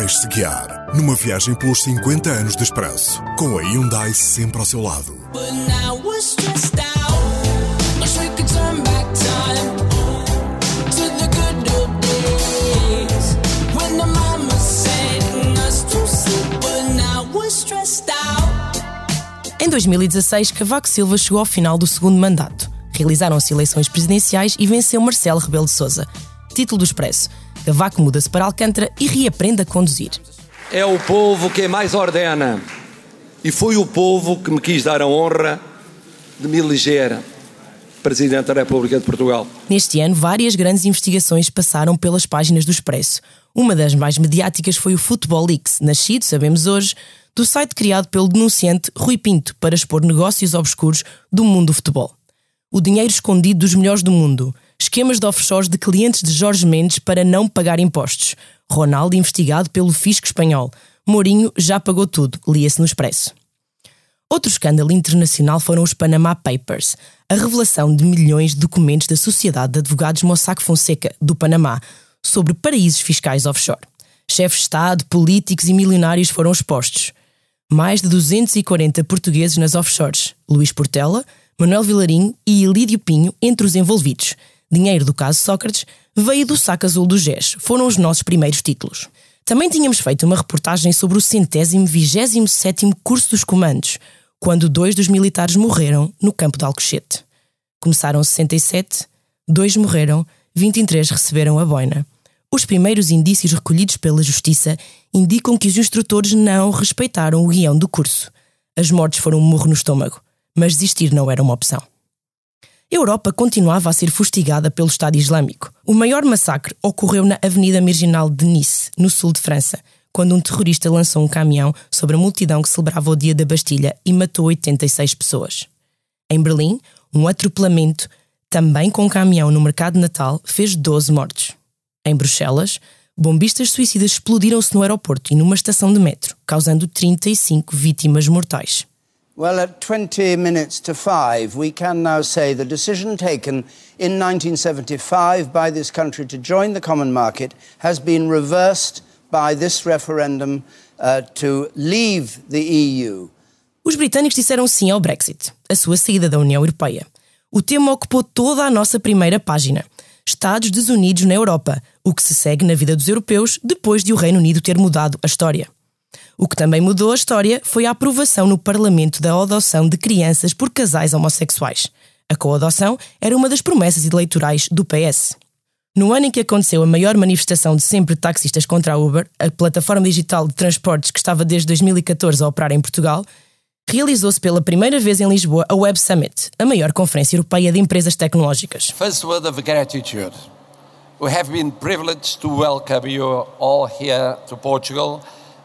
Deixe-se guiar numa viagem pelos 50 anos de expresso, com a Hyundai sempre ao seu lado. Em 2016, Cavaco Silva chegou ao final do segundo mandato. Realizaram-se eleições presidenciais e venceu Marcelo Rebelo de Sousa. Título do Expresso. Cavaco muda-se para Alcântara e reaprende a conduzir. É o povo quem mais ordena. E foi o povo que me quis dar a honra de me eleger Presidente da República de Portugal. Neste ano, várias grandes investigações passaram pelas páginas do Expresso. Uma das mais mediáticas foi o Football Leaks, nascido, sabemos hoje, do site criado pelo denunciante Rui Pinto para expor negócios obscuros do mundo do futebol. O dinheiro escondido dos melhores do mundo, esquemas de offshores de clientes de Jorge Mendes para não pagar impostos, Ronaldo investigado pelo fisco espanhol, Mourinho já pagou tudo, lia-se no Expresso. Outro escândalo internacional foram os Panama Papers, a revelação de milhões de documentos da Sociedade de Advogados Mossack Fonseca, do Panamá, sobre paraísos fiscais offshore. Chefes de Estado, políticos e milionários foram expostos. Mais de 240 portugueses nas offshores, Luís Portela, Manuel Vilarinho e Elídio Pinho entre os envolvidos. Dinheiro do caso Sócrates veio do saco azul do GES, foram os nossos primeiros títulos. Também tínhamos feito uma reportagem sobre o centésimo vigésimo sétimo curso dos comandos, quando dois dos militares morreram no campo de Alcochete. Começaram 67, dois morreram, 23 receberam a boina. Os primeiros indícios recolhidos pela Justiça indicam que os instrutores não respeitaram o guião do curso. As mortes foram um murro no estômago, mas desistir não era uma opção. A Europa continuava a ser fustigada pelo Estado Islâmico. O maior massacre ocorreu na Avenida Marginal de Nice, no sul de França, quando um terrorista lançou um caminhão sobre a multidão que celebrava o Dia da Bastilha e matou 86 pessoas. Em Berlim, um atropelamento, também com um caminhão no mercado de Natal, fez 12 mortes. Em Bruxelas, bombistas suicidas explodiram-se no aeroporto e numa estação de metro, causando 35 vítimas mortais. Well, at 20 minutes to five, we can now say the decision taken in 1975 by this country to join the common market has been reversed by this referendum uh, to leave the EU. Os britânicos disseram sim ao Brexit, a sua saída da União Europeia. O tema ocupou toda a nossa primeira página. Estados desunidos na Europa, o que se segue na vida dos europeus depois de o Reino Unido ter mudado a história. O que também mudou a história foi a aprovação no Parlamento da adoção de crianças por casais homossexuais. A coadoção era uma das promessas eleitorais do PS. No ano em que aconteceu a maior manifestação de sempre de taxistas contra a Uber, a plataforma digital de transportes que estava desde 2014 a operar em Portugal, realizou-se pela primeira vez em Lisboa a Web Summit, a maior conferência europeia de empresas tecnológicas. First word of gratitude. We have been privileged to welcome you all here to Portugal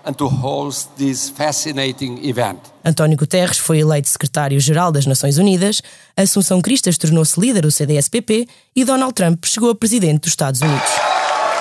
and to host this fascinating event. António Guterres foi eleito secretário-geral das Nações Unidas, Assunção Cristas tornou-se líder do CDS-PP e Donald Trump chegou a presidente dos Estados Unidos.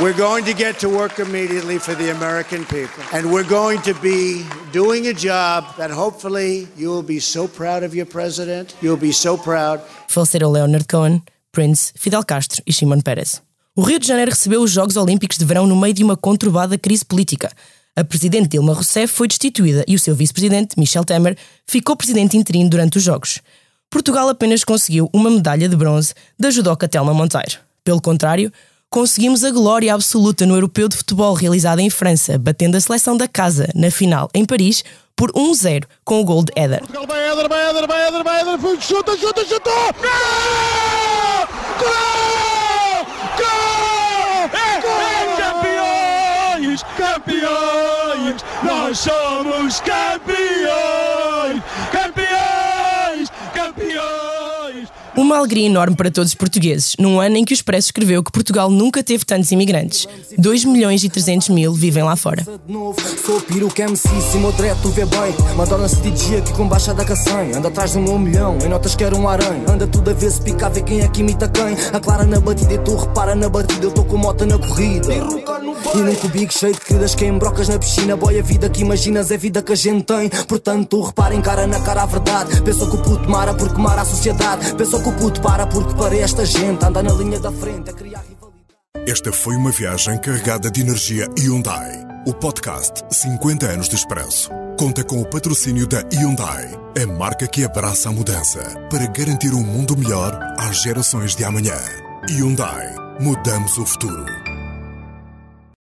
We're going to get to work immediately for the American people. And we're going to be doing a job that hopefully you will be so proud of your president. You'll be so proud. Faleceram Leonard Cohen, Prince, Fidel Castro e Shimon Peres. O Rio de Janeiro recebeu os Jogos Olímpicos de Verão no meio de uma conturbada crise política. A presidente Dilma Rousseff foi destituída e o seu vice-presidente, Michel Temer, ficou presidente interino durante os Jogos. Portugal apenas conseguiu uma medalha de bronze da judoca Telma Monteiro. Pelo contrário, conseguimos a glória absoluta no Europeu de Futebol realizado em França, batendo a seleção da casa na final em Paris por 1-0 com o gol de Éder. Portugal vai Éder, vai Éder, vai Éder, vai Éder, chuta, chuta, chutou! Gol! Gol! Gol! É, campeões! Campeões! Nós somos campeões! Campeões! Campeões! Uma alegria enorme para todos os portugueses, num ano em que o Expresso escreveu que Portugal nunca teve tantos imigrantes. 2 milhões e 300 mil vivem lá fora. de novo Sou o piro que MC, cima direto tu vê bem Madonna-se DJ aqui com baixa da caçanha Anda atrás de um milhão, em notas quero um aranha Anda tudo a ver se pica a ver quem é que imita quem A Clara na batida e tu repara na batida Eu tô com mota na corrida e num cubico cheio de queridas que embrocas na piscina. Boy, a vida que imaginas é a vida que a gente tem. Portanto, reparem cara na cara a verdade. Pensou que o puto mara porque mara a sociedade. Pensou que o puto para porque para esta gente. Anda na linha da frente a criar rivalidade. Esta foi uma viagem carregada de energia Hyundai. O podcast 50 anos de Expresso. Conta com o patrocínio da Hyundai, a marca que abraça a mudança para garantir um mundo melhor às gerações de amanhã. Hyundai, mudamos o futuro.